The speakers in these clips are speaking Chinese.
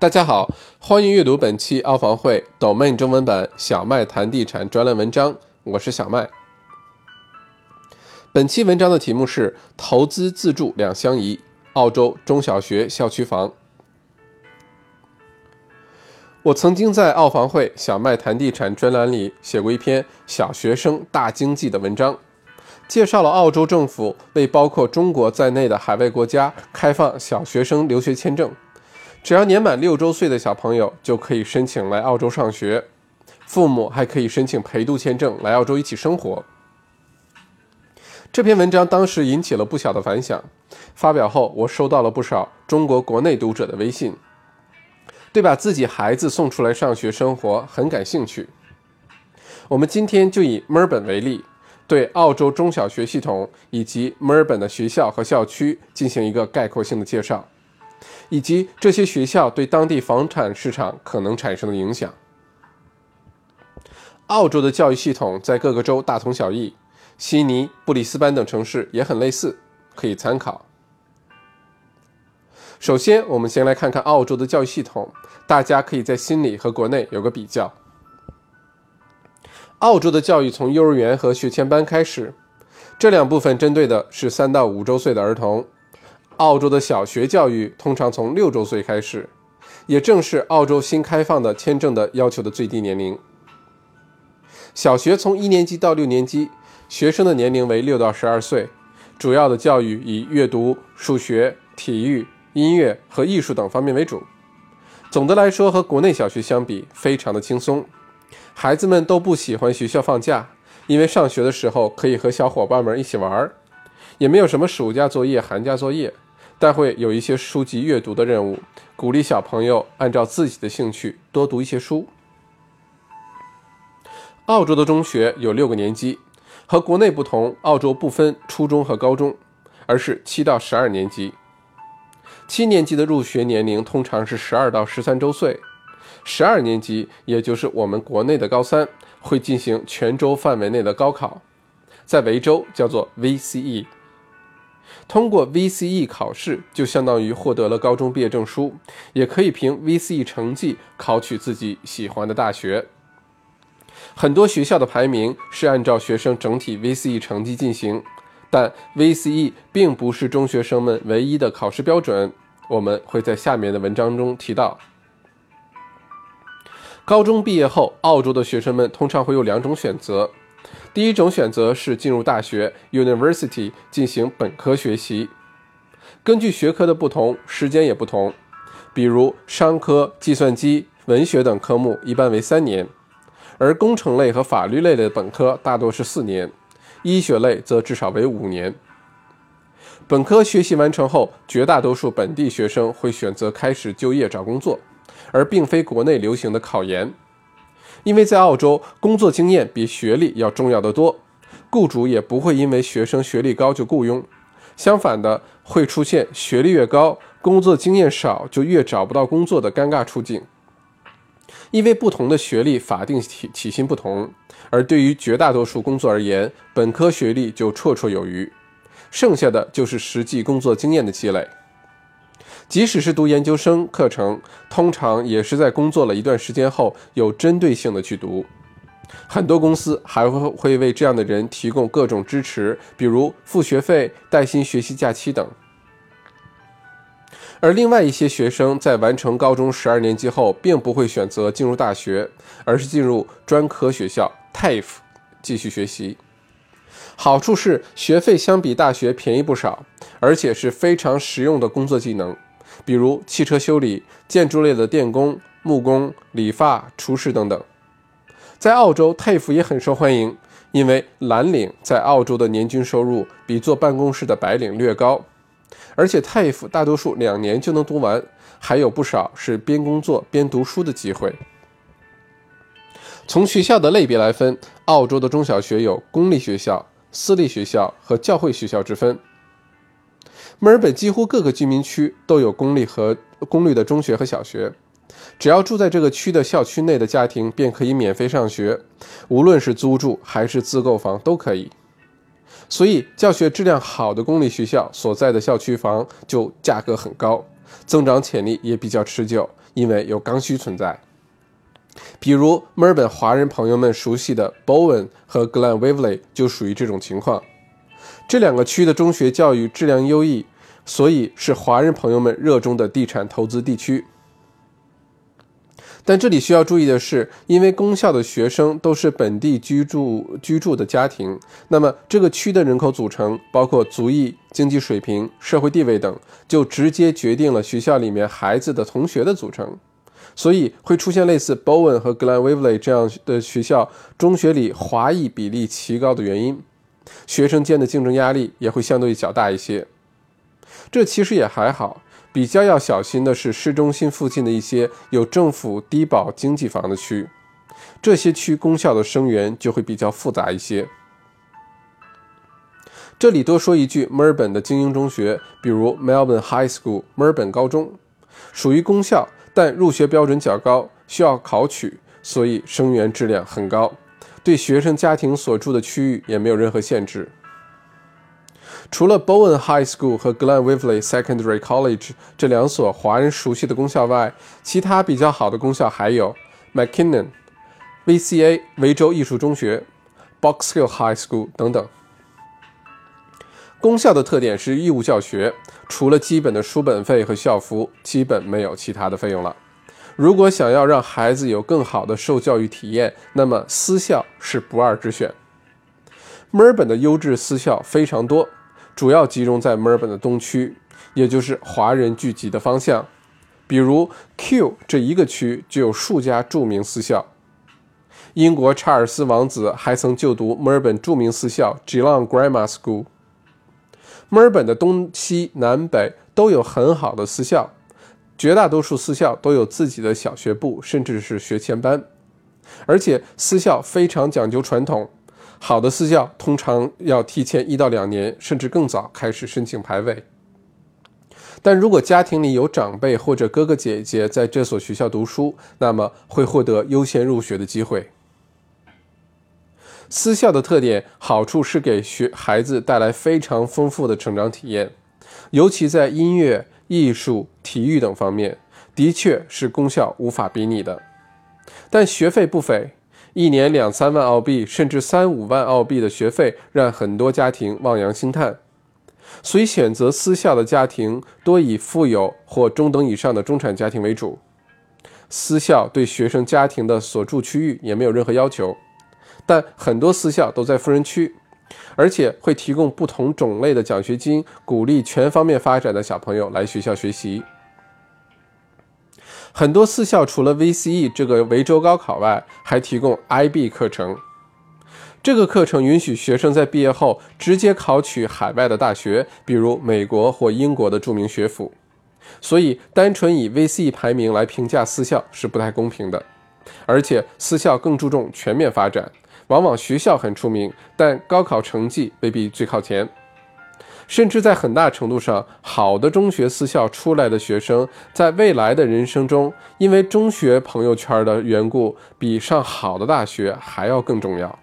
大家好，欢迎阅读本期澳房会 Domain 中文版小麦谈地产专栏文章，我是小麦。本期文章的题目是“投资自住两相宜”，澳洲中小学校区房。我曾经在澳房会小麦谈地产专栏里写过一篇“小学生大经济”的文章，介绍了澳洲政府为包括中国在内的海外国家开放小学生留学签证。只要年满六周岁的小朋友就可以申请来澳洲上学，父母还可以申请陪读签证来澳洲一起生活。这篇文章当时引起了不小的反响，发表后我收到了不少中国国内读者的微信，对把自己孩子送出来上学生活很感兴趣。我们今天就以墨尔本为例，对澳洲中小学系统以及墨尔本的学校和校区进行一个概括性的介绍。以及这些学校对当地房产市场可能产生的影响。澳洲的教育系统在各个州大同小异，悉尼、布里斯班等城市也很类似，可以参考。首先，我们先来看看澳洲的教育系统，大家可以在心里和国内有个比较。澳洲的教育从幼儿园和学前班开始，这两部分针对的是三到五周岁的儿童。澳洲的小学教育通常从六周岁开始，也正是澳洲新开放的签证的要求的最低年龄。小学从一年级到六年级，学生的年龄为六到十二岁，主要的教育以阅读、数学、体育、音乐和艺术等方面为主。总的来说，和国内小学相比，非常的轻松。孩子们都不喜欢学校放假，因为上学的时候可以和小伙伴们一起玩儿，也没有什么暑假作业、寒假作业。但会有一些书籍阅读的任务，鼓励小朋友按照自己的兴趣多读一些书。澳洲的中学有六个年级，和国内不同，澳洲不分初中和高中，而是七到十二年级。七年级的入学年龄通常是十二到十三周岁，十二年级也就是我们国内的高三，会进行全州范围内的高考，在维州叫做 VCE。通过 VCE 考试，就相当于获得了高中毕业证书，也可以凭 VCE 成绩考取自己喜欢的大学。很多学校的排名是按照学生整体 VCE 成绩进行，但 VCE 并不是中学生们唯一的考试标准。我们会在下面的文章中提到。高中毕业后，澳洲的学生们通常会有两种选择。第一种选择是进入大学 （University） 进行本科学习，根据学科的不同，时间也不同。比如商科、计算机、文学等科目一般为三年，而工程类和法律类的本科大多是四年，医学类则至少为五年。本科学习完成后，绝大多数本地学生会选择开始就业找工作，而并非国内流行的考研。因为在澳洲，工作经验比学历要重要的多，雇主也不会因为学生学历高就雇佣，相反的会出现学历越高，工作经验少就越找不到工作的尴尬处境。因为不同的学历法定体体薪不同，而对于绝大多数工作而言，本科学历就绰绰有余，剩下的就是实际工作经验的积累。即使是读研究生课程，通常也是在工作了一段时间后有针对性的去读。很多公司还会会为这样的人提供各种支持，比如付学费、带薪学习假期等。而另外一些学生在完成高中十二年级后，并不会选择进入大学，而是进入专科学校 （TAFE） 继续学习。好处是学费相比大学便宜不少，而且是非常实用的工作技能。比如汽车修理、建筑类的电工、木工、理发、厨师等等，在澳洲，TAFE 也很受欢迎，因为蓝领在澳洲的年均收入比坐办公室的白领略高，而且 TAFE 大多数两年就能读完，还有不少是边工作边读书的机会。从学校的类别来分，澳洲的中小学有公立学校、私立学校和教会学校之分。墨尔本几乎各个居民区都有公立和公立的中学和小学，只要住在这个区的校区内的家庭便可以免费上学，无论是租住还是自购房都可以。所以，教学质量好的公立学校所在的校区房就价格很高，增长潜力也比较持久，因为有刚需存在。比如墨尔本华人朋友们熟悉的 Bowen 和 Glen Waverley 就属于这种情况。这两个区的中学教育质量优异，所以是华人朋友们热衷的地产投资地区。但这里需要注意的是，因为公校的学生都是本地居住居住的家庭，那么这个区的人口组成，包括族裔、经济水平、社会地位等，就直接决定了学校里面孩子的同学的组成。所以会出现类似 Bowen 和 Glen Waverly 这样的学校中学里华裔比例奇高的原因，学生间的竞争压力也会相对较大一些。这其实也还好。比较要小心的是市中心附近的一些有政府低保经济房的区，这些区公校的生源就会比较复杂一些。这里多说一句，墨尔本的精英中学，比如 Melbourne High School（ 墨尔本高中），属于公校，但入学标准较高，需要考取，所以生源质量很高，对学生家庭所住的区域也没有任何限制。除了 Bowen High School 和 Glen Waverley Secondary College 这两所华人熟悉的公校外，其他比较好的公校还有 McKinnon、VCA 维州艺术中学、Box Hill High School 等等。公校的特点是义务教学，除了基本的书本费和校服，基本没有其他的费用了。如果想要让孩子有更好的受教育体验，那么私校是不二之选。墨尔本的优质私校非常多。主要集中在墨尔本的东区，也就是华人聚集的方向。比如 Q 这一个区就有数家著名私校。英国查尔斯王子还曾就读墨尔本著名私校 Geelong Grammar School。墨尔本的东西南北都有很好的私校，绝大多数私校都有自己的小学部，甚至是学前班，而且私校非常讲究传统。好的私校通常要提前一到两年，甚至更早开始申请排位。但如果家庭里有长辈或者哥哥姐姐在这所学校读书，那么会获得优先入学的机会。私校的特点，好处是给学孩子带来非常丰富的成长体验，尤其在音乐、艺术、体育等方面，的确是公校无法比拟的。但学费不菲。一年两三万澳币，甚至三五万澳币的学费，让很多家庭望洋兴叹。所以，选择私校的家庭多以富有或中等以上的中产家庭为主。私校对学生家庭的所住区域也没有任何要求，但很多私校都在富人区，而且会提供不同种类的奖学金，鼓励全方面发展的小朋友来学校学习。很多私校除了 VCE 这个维州高考外，还提供 IB 课程。这个课程允许学生在毕业后直接考取海外的大学，比如美国或英国的著名学府。所以，单纯以 VCE 排名来评价私校是不太公平的。而且，私校更注重全面发展，往往学校很出名，但高考成绩未必最靠前。甚至在很大程度上，好的中学私校出来的学生，在未来的人生中，因为中学朋友圈的缘故，比上好的大学还要更重要。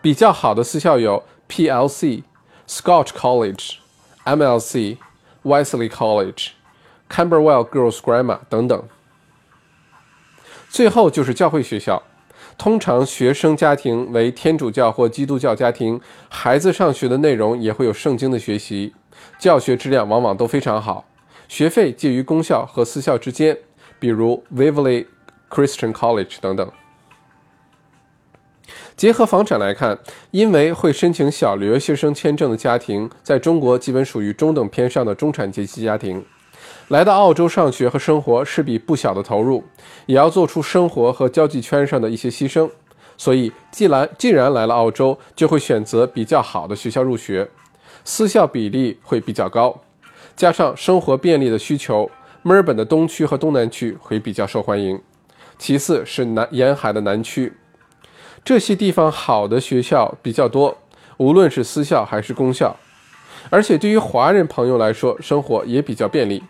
比较好的私校有 PLC、Scotch College、MLC、Wesley College、Camberwell Girls Grammar 等等。最后就是教会学校。通常学生家庭为天主教或基督教家庭，孩子上学的内容也会有圣经的学习，教学质量往往都非常好，学费介于公校和私校之间，比如 Waverly Christian College 等等。结合房产来看，因为会申请小留学生签证的家庭，在中国基本属于中等偏上的中产阶级家庭。来到澳洲上学和生活是笔不小的投入，也要做出生活和交际圈上的一些牺牲。所以，既然既然来了澳洲，就会选择比较好的学校入学，私校比例会比较高。加上生活便利的需求，墨尔本的东区和东南区会比较受欢迎。其次是南沿海的南区，这些地方好的学校比较多，无论是私校还是公校，而且对于华人朋友来说，生活也比较便利。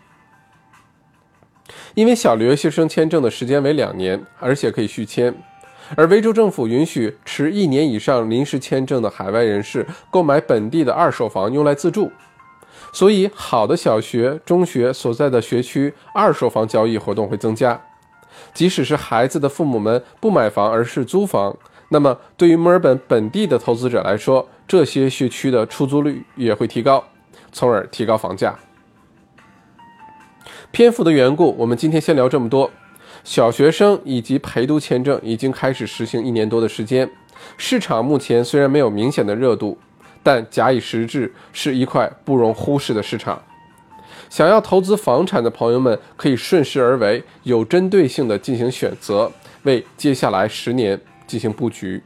因为小留学生签证的时间为两年，而且可以续签，而维州政府允许持一年以上临时签证的海外人士购买本地的二手房用来自住，所以好的小学、中学所在的学区二手房交易活动会增加。即使是孩子的父母们不买房而是租房，那么对于墨尔本本地的投资者来说，这些学区的出租率也会提高，从而提高房价。篇幅的缘故，我们今天先聊这么多。小学生以及陪读签证已经开始实行一年多的时间，市场目前虽然没有明显的热度，但假以时日，是一块不容忽视的市场。想要投资房产的朋友们，可以顺势而为，有针对性的进行选择，为接下来十年进行布局。